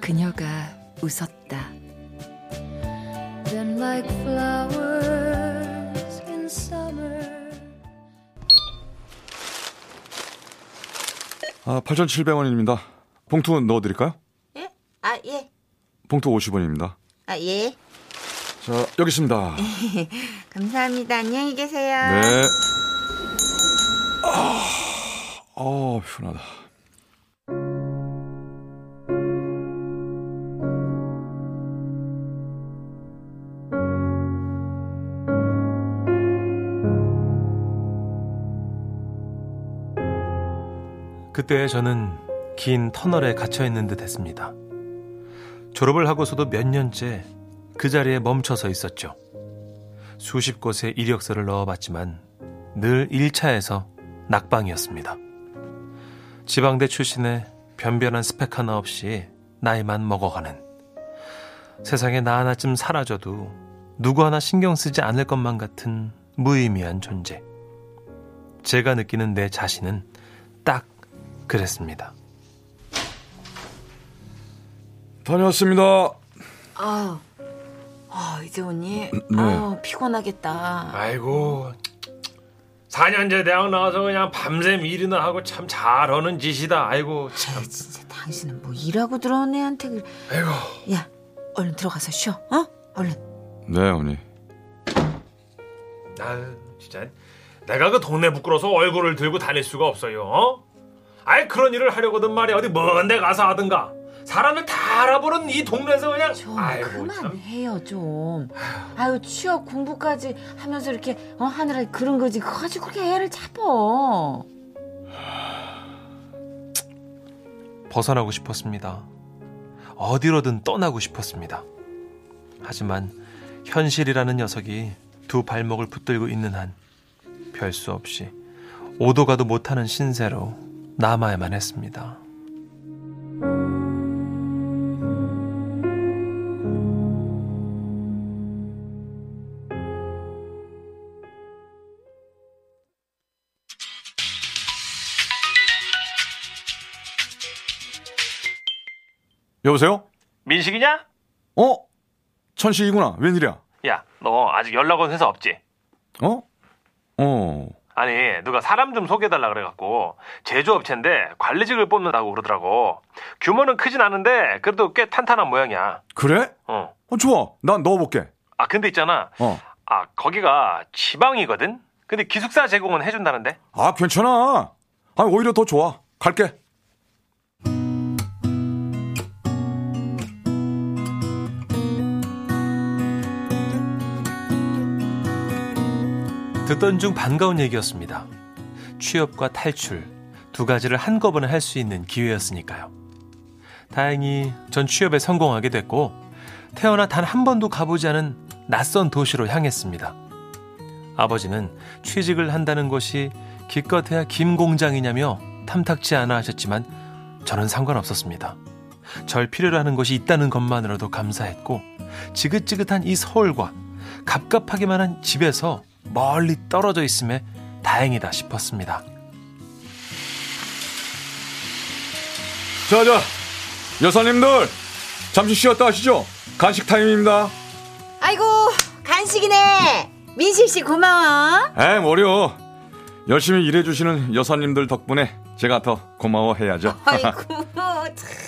그녀가 웃었다. 아, 8,700원입니다. 봉투 넣어 드릴까요? 예? 아, 예. 봉투 50원입니다. 아, 예. 자, 여기 있습니다. 감사합니다. 안녕히 계세요. 네. 아, 어, 편하다. 그때 저는 긴 터널에 갇혀 있는 듯 했습니다. 졸업을 하고서도 몇 년째 그 자리에 멈춰서 있었죠. 수십 곳에 이력서를 넣어봤지만 늘 1차에서 낙방이었습니다. 지방대 출신의 변변한 스펙 하나 없이 나이만 먹어가는 세상에 나 하나쯤 사라져도 누구 하나 신경 쓰지 않을 것만 같은 무의미한 존재. 제가 느끼는 내 자신은 딱 그랬습니다. 다녀왔습니다. 아, 아 이제 오니? 네. 아, 피곤하겠다. 아이고 4년제 대학 나와서 그냥 밤샘 일이나 하고 참 잘하는 짓이다. 아이고 참. 아이, 진짜 당신은 뭐 일하고 들어온 애한테 그... 아이고 야, 얼른 들어가서 쉬어. 어? 얼른. 네, 어머니. 아 진짜 내가 그 동네 부끄러서 얼굴을 들고 다닐 수가 없어요. 어? 아이 그런 일을 하려거든 말이야 어디 먼데 가서 하든가. 사람을 다 알아보는 이 동네에서 그냥 좀 아이고 참. 그만해요 좀. 아유 취업 공부까지 하면서 이렇게 어, 하느라 그런 거지. 가지고 그렇게 애를 잡어. 벗어나고 싶었습니다. 어디로든 떠나고 싶었습니다. 하지만 현실이라는 녀석이 두 발목을 붙들고 있는 한 별 수 없이 오도 가도 못하는 신세로 남아야만 했습니다. 여보세요? 민식이냐? 어? 천식이구나. 웬일이야? 야, 너 아직 연락 온 회사 없지? 어? 어. 아니, 누가 사람 좀 소개해달라 그래갖고 제조업체인데 관리직을 뽑는다고 그러더라고. 규모는 크진 않은데 그래도 꽤 탄탄한 모양이야. 그래? 어. 어, 좋아. 난 넣어볼게. 아, 근데 있잖아. 어. 아, 거기가 지방이거든? 근데 기숙사 제공은 해준다는데? 아, 괜찮아. 아, 오히려 더 좋아. 갈게. 듣던 중 반가운 얘기였습니다. 취업과 탈출 두 가지를 한꺼번에 할 수 있는 기회였으니까요. 다행히 전 취업에 성공하게 됐고 태어나 단 한 번도 가보지 않은 낯선 도시로 향했습니다. 아버지는 취직을 한다는 것이 기껏해야 김 공장이냐며 탐탁치 않아 하셨지만 저는 상관없었습니다. 절 필요로 하는 것이 있다는 것만으로도 감사했고 지긋지긋한 이 서울과 갑갑하기만 한 집에서 멀리 떨어져 있음에 다행이다 싶었습니다. 자, 자. 여사님들, 잠시 쉬었다 하시죠. 간식 타임입니다. 아이고 간식이네. 민식 씨 고마워. 에, 뭐려. 열심히 일해주시는 여사님들 덕분에 제가 더 고마워해야죠. 아이고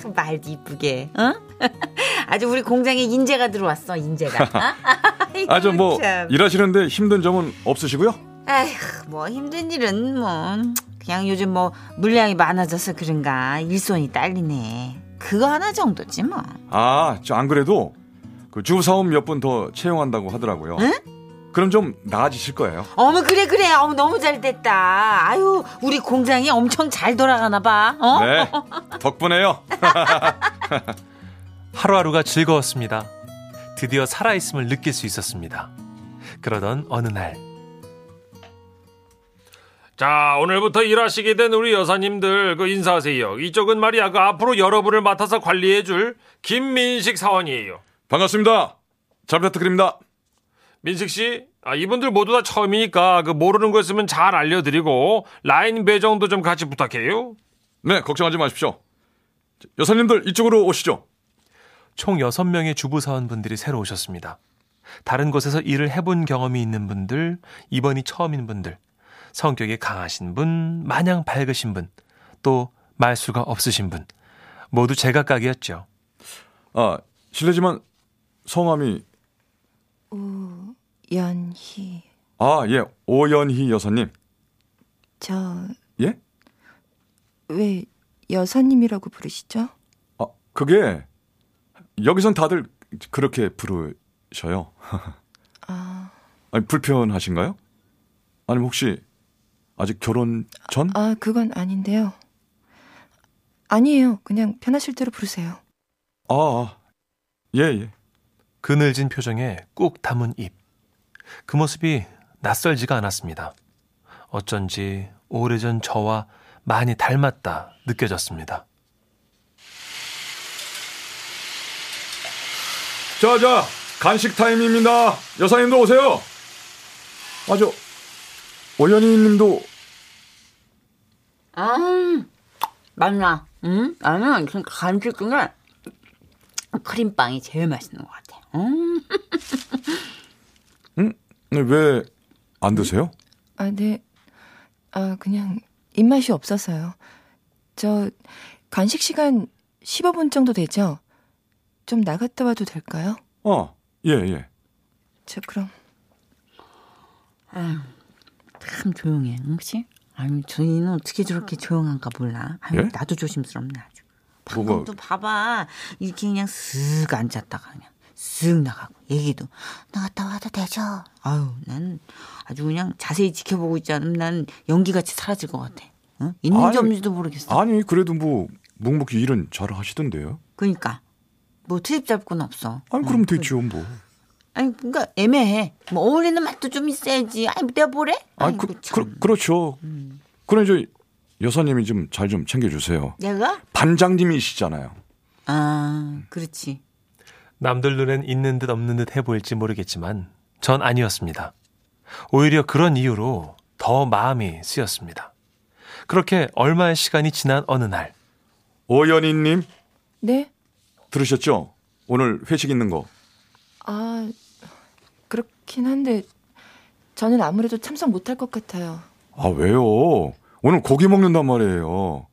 참 말도 이쁘게. 어? 아주 우리 공장에 인재가 들어왔어 인재가. 어? 아, 저 뭐, 참. 일하시는데 힘든 점은 없으시고요? 아휴, 뭐 힘든 일은 뭐 그냥 요즘 뭐 물량이 많아져서 그런가 일손이 딸리네. 그거 하나 정도지 뭐. 아, 저 안 그래도 그 주사원 몇 분 더 채용한다고 하더라고요. 응? 그럼 좀 나아지실 거예요. 어머 그래 그래. 어머 너무 잘 됐다. 아유 우리 공장이 엄청 잘 돌아가나 봐. 어? 네, 덕분에요. 하루하루가 즐거웠습니다. 드디어 살아있음을 느낄 수 있었습니다. 그러던 어느 날. 자, 오늘부터 일하시게 된 우리 여사님들 그 인사하세요. 이쪽은 말이야 그 앞으로 여러분을 맡아서 관리해줄 김민식 사원이에요. 반갑습니다. 잘 부탁드립니다. 민식 씨, 아, 이분들 모두 다 처음이니까 그 모르는 거 있으면 잘 알려드리고 라인 배정도 좀 같이 부탁해요. 네, 걱정하지 마십시오. 여사님들 이쪽으로 오시죠. 총 6명의 주부 사원분들이 새로 오셨습니다. 다른 곳에서 일을 해본 경험이 있는 분들, 이번이 처음인 분들, 성격이 강하신 분, 마냥 밝으신 분, 또 말수가 없으신 분, 모두 제각각이었죠. 아, 실례지만 성함이 연희, 아, 예, 오연희 여사님. 저, 예? 왜 여사님이라고 부르시죠? 아, 그게 여기선 다들 그렇게 부르셔요. 아, 아니, 불편하신가요? 아니면 혹시 아직 결혼 전? 아, 그건 아닌데요. 아니에요. 그냥 편하실 대로 부르세요. 아, 아. 예, 예. 그늘진 표정에 꾹 담은 입. 그 모습이 낯설지가 않았습니다. 어쩐지 오래전 저와 많이 닮았다 느껴졌습니다. 자, 자, 간식 타임입니다. 여사님도 오세요. 아, 저, 오연희 님도, 아, 맞나? 응? 나는 그 간식 중에 크림빵이 제일 맛있는 것 같아. 음. 왜안 드세요? 아, 네. 아, 그냥 입맛이 없어서요. 저 간식 시간 15분 정도 되죠? 좀 나갔다 와도 될까요? 아, 예, 예. 저 그럼 아유, 참 조용해, 응, 그치? 아니, 저희는 어떻게 저렇게 조용한가 몰라. 아유, 예? 나도 조심스럽네, 아주. 뭐가- 방금도 봐봐. 이렇게 그냥 쓱 앉았다가 그냥 쓱 나가고, 얘기도 나갔다 와도 되죠? 아유, 난 아주 그냥 자세히 지켜보고 있지 않으면 난 연기같이 사라질 것 같아. 응? 있는지 아니, 없는지도 모르겠어. 아니, 그래도 뭐, 묵묵히 일은 잘 하시던데요. 그러니까. 뭐 트집 잡고는 없어. 아니, 그럼 응, 되죠, 뭐. 아니, 그러니까 애매해. 뭐 어울리는 맛도 좀 있어야지. 아니, 내가 뭐래? 아, 아이고, 그, 참. 그, 그렇죠. 그럼 저, 여사님이 좀 잘 좀 챙겨주세요. 내가? 반장님이시잖아요. 아, 그렇지. 남들 눈엔 있는 듯 없는 듯 해 보일지 모르겠지만 전 아니었습니다. 오히려 그런 이유로 더 마음이 쓰였습니다. 그렇게 얼마의 시간이 지난 어느 날 오연희님, 네? 들으셨죠? 오늘 회식 있는 거. 아, 그렇긴 한데 저는 아무래도 참석 못할 것 같아요. 아, 왜요? 오늘 고기 먹는단 말이에요.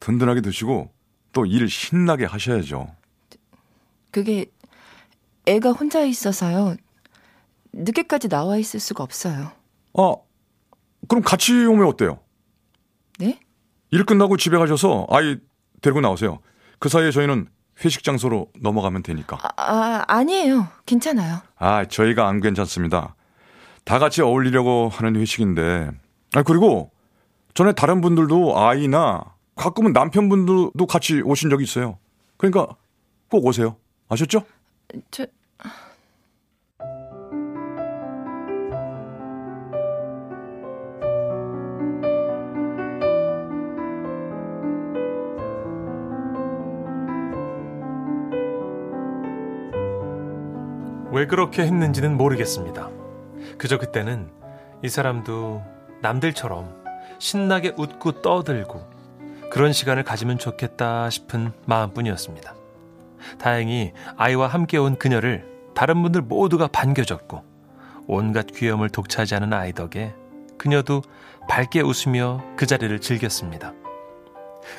든든하게 드시고 또 일 신나게 하셔야죠. 그게 애가 혼자 있어서요. 늦게까지 나와 있을 수가 없어요. 아, 그럼 같이 오면 어때요? 네? 일 끝나고 집에 가셔서 아이 데리고 나오세요. 그 사이에 저희는 회식 장소로 넘어가면 되니까. 아, 아 아 니에요. 괜찮아요. 아, 저희가 안 괜찮습니다. 다 같이 어울리려고 하는 회식인데. 아, 그리고 전에 다른 분들도 아이나 가끔은 남편분들도 같이 오신 적이 있어요. 그러니까 꼭 오세요. 아셨죠? 저 왜 그렇게 했는지는 모르겠습니다. 그저 그때는 이 사람도 남들처럼 신나게 웃고 떠들고 그런 시간을 가지면 좋겠다 싶은 마음뿐이었습니다. 다행히 아이와 함께 온 그녀를 다른 분들 모두가 반겨줬고 온갖 귀염을 독차지 하는 아이 덕에 그녀도 밝게 웃으며 그 자리를 즐겼습니다.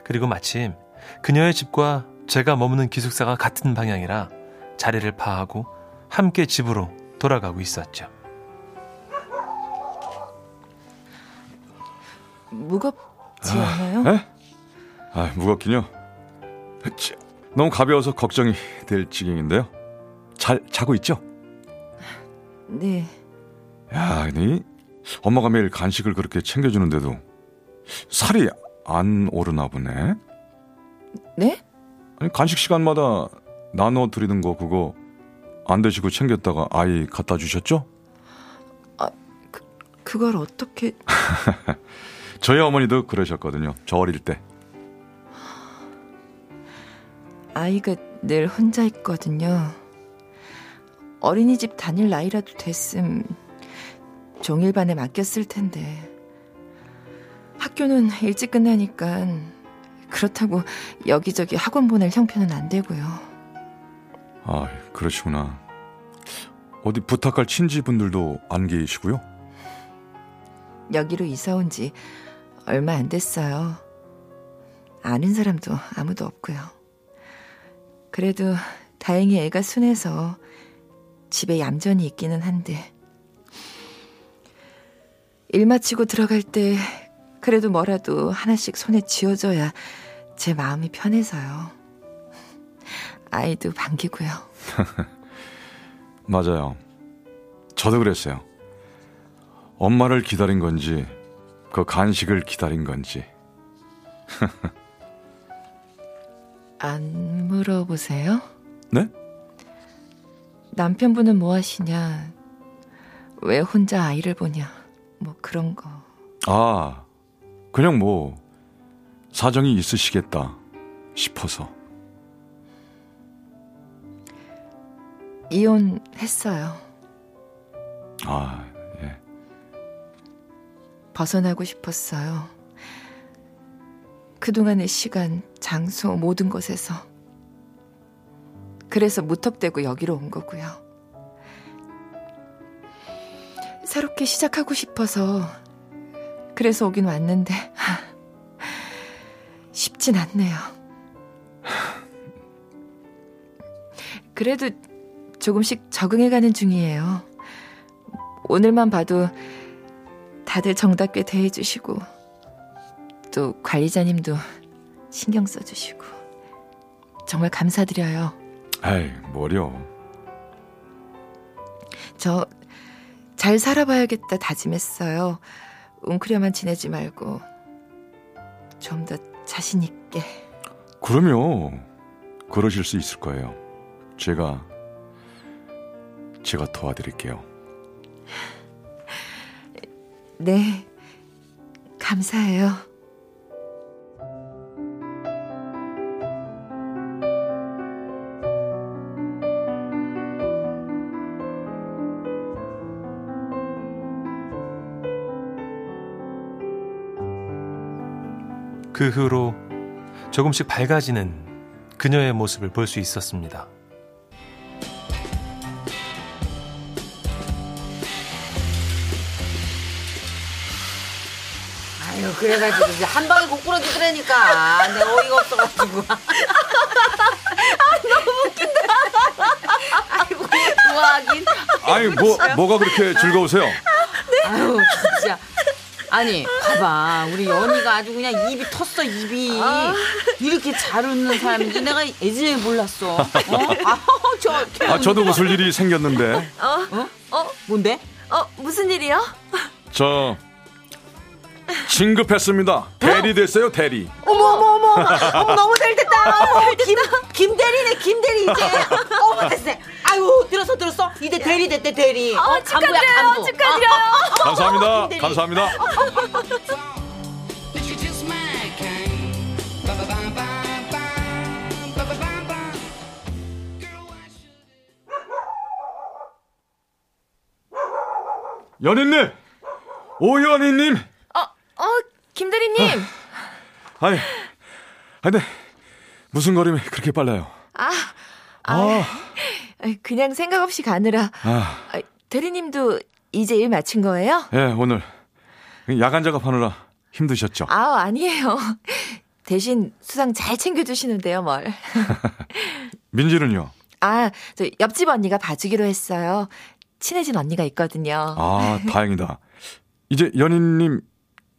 그리고 마침 그녀의 집과 제가 머무는 기숙사가 같은 방향이라 자리를 파하고 함께 집으로 돌아가고 있었죠. 무겁지 않아요? 에? 아, 무겁긴요. 치, 너무 가벼워서 걱정이 될 지경인데요. 잘 자고 있죠? 네. 야, 니 엄마가 매일 간식을 그렇게 챙겨주는데도 살이 안 오르나 보네. 네? 아니 간식 시간마다 나눠 드리는 거 그거 안 드시고 챙겼다가 아이 갖다 주셨죠? 그걸 어떻게 저희 어머니도 그러셨거든요. 저 어릴 때. 아이가 늘 혼자 있거든요. 어린이집 다닐 나이라도 됐음 종일반에 맡겼을 텐데 학교는 일찍 끝나니까 그렇다고 여기저기 학원 보낼 형편은 안 되고요. 아, 그러시구나. 어디 부탁할 친지분들도 안 계시고요? 여기로 이사 온 지 얼마 안 됐어요. 아는 사람도 아무도 없고요. 그래도 다행히 애가 순해서 집에 얌전히 있기는 한데 일 마치고 들어갈 때 그래도 뭐라도 하나씩 손에 쥐어줘야 제 마음이 편해서요. 아이도 반기고요. 맞아요. 저도 그랬어요. 엄마를 기다린 건지, 그 간식을 기다린 건지. 안 물어보세요? 네? 남편분은 뭐 하시냐? 왜 혼자 아이를 보냐? 뭐 그런 거. 아, 그냥 뭐, 사정이 있으시겠다 싶어서. 이혼했어요. 아, 예. 벗어나고 싶었어요. 그동안의 시간, 장소, 모든 것에서. 그래서 무턱대고 여기로 온 거고요. 새롭게 시작하고 싶어서 그래서 오긴 왔는데 쉽진 않네요. 그래도 조금씩 적응해가는 중이에요. 오늘만 봐도 다들 정답게 대해주시고 또 관리자님도 신경 써주시고 정말 감사드려요. 에이, 뭐려. 저 잘 살아봐야겠다 다짐했어요. 웅크려만 지내지 말고 좀 더 자신 있게. 그럼요. 그러실 수 있을 거예요. 제가, 제가 도와드릴게요. 네, 감사해요. 그 후로 조금씩 밝아지는 그녀의 모습을 볼 수 있었습니다. 그래가지고 이제 한 방에 곡 부러지더라니까 내가 어이가 없어가지고 아이고 좋아하긴 아니, 뭐, 뭐가 그렇게 즐거우세요? 아유 진짜 아니 봐봐 우리 연희가 아주 그냥 입이 텄어 입이 이렇게 잘 웃는 사람인지 내가 예전에 몰랐어 어? 아우 저 아, 저도 웃을 일이 생겼는데. 어? 어? 뭔데? 어, 무슨 일이요? 저, 진급했습니다. 대리 됐어요, 대리. 어머, 어머, 어머, 어머, 너무 잘 됐다. 어머, 김, 김 대리네, 김 대리 이제. 어머, 됐어. 아유, 들었어, 들었어. 이제 대리 됐대, 대리. 어, 어 간부야, 간부. 축하드려요. 어, 어, 감사합니다. 감사합니다. 연인님, 오연인님. 김대리님. 아니, 아니, 근데 무슨 걸음이 그렇게 빨라요? 아, 아, 그냥 생각 없이 가느라. 아, 아, 대리님도 이제 일 마친 거예요? 예, 오늘 야간 작업하느라 힘드셨죠? 아, 아니에요. 대신 수상 잘 챙겨주시는데요, 뭘. 민지는요? 아, 저 옆집 언니가 봐주기로 했어요. 친해진 언니가 있거든요. 아, 다행이다. 이제 연인님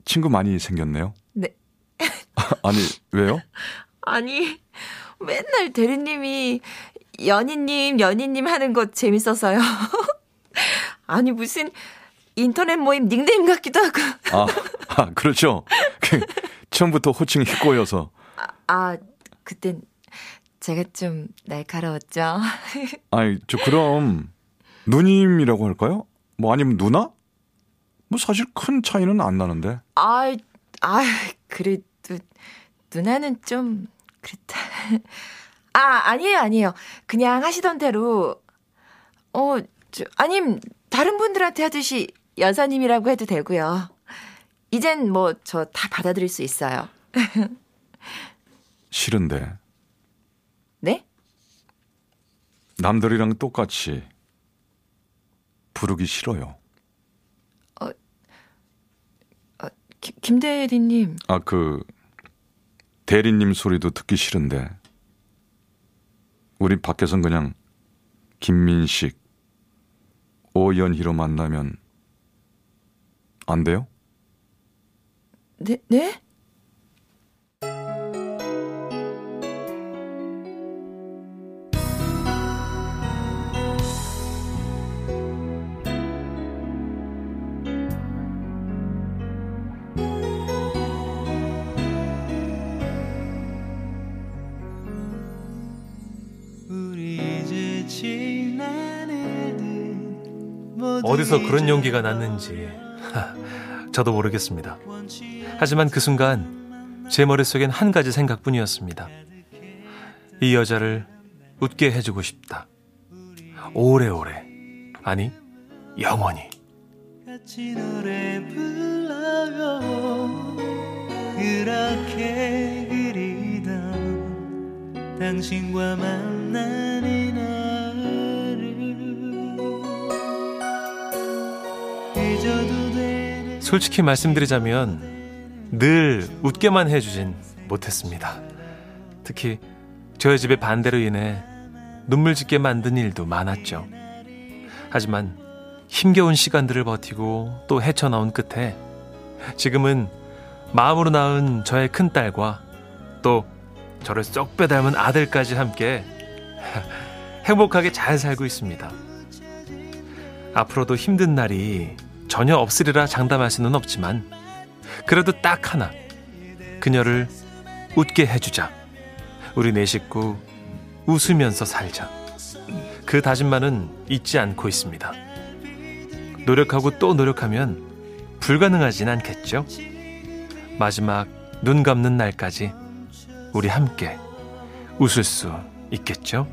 친구 많이 생겼네요? 네. 아니, 왜요? 아니, 맨날 대리님이 연희님, 연희님 하는 거 재밌어서요. 아니, 무슨 인터넷 모임 닉네임 같기도 하고. 아, 아 그렇죠. 그, 처음부터 호칭이 꼬여서. 아, 그땐 제가 좀 날카로웠죠? 아니, 저 그럼 누님이라고 할까요? 뭐 아니면 누나? 뭐 사실 큰 차이는 안 나는데. 아, 아, 그래도 누나는 좀 그렇다. 아, 아니에요, 아니에요. 그냥 하시던 대로 어, 저, 아님 다른 분들한테 하듯이 여사님이라고 해도 되고요. 이젠 뭐 저 다 받아들일 수 있어요. 싫은데. 네? 남들이랑 똑같이 부르기 싫어요. 기- 김 대리님. 아, 그, 대리님 소리도 듣기 싫은데. 우리 밖에선 그냥 김민식, 오연희로 만나면 안 돼요? 네, 네? 어디서 그런 용기가 났는지 저도 모르겠습니다. 하지만 그 순간 제 머릿속엔 한 가지 생각뿐이었습니다. 이 여자를 웃게 해주고 싶다. 오래오래. 아니, 영원히. 그렇게 그리던 당신과 이 솔직히 말씀드리자면 늘 웃게만 해주진 못했습니다. 특히 저희 집의 반대로 인해 눈물 짓게 만든 일도 많았죠. 하지만 힘겨운 시간들을 버티고 또 헤쳐나온 끝에 지금은 마음으로 낳은 저의 큰딸과 또 저를 쏙 빼닮은 아들까지 함께 행복하게 잘 살고 있습니다. 앞으로도 힘든 날이 전혀 없으리라 장담할 수는 없지만 그래도 딱 하나 그녀를 웃게 해주자. 우리 네 식구 웃으면서 살자. 그 다짐만은 잊지 않고 있습니다. 노력하고 또 노력하면 불가능하진 않겠죠? 마지막 눈 감는 날까지 우리 함께 웃을 수 있겠죠?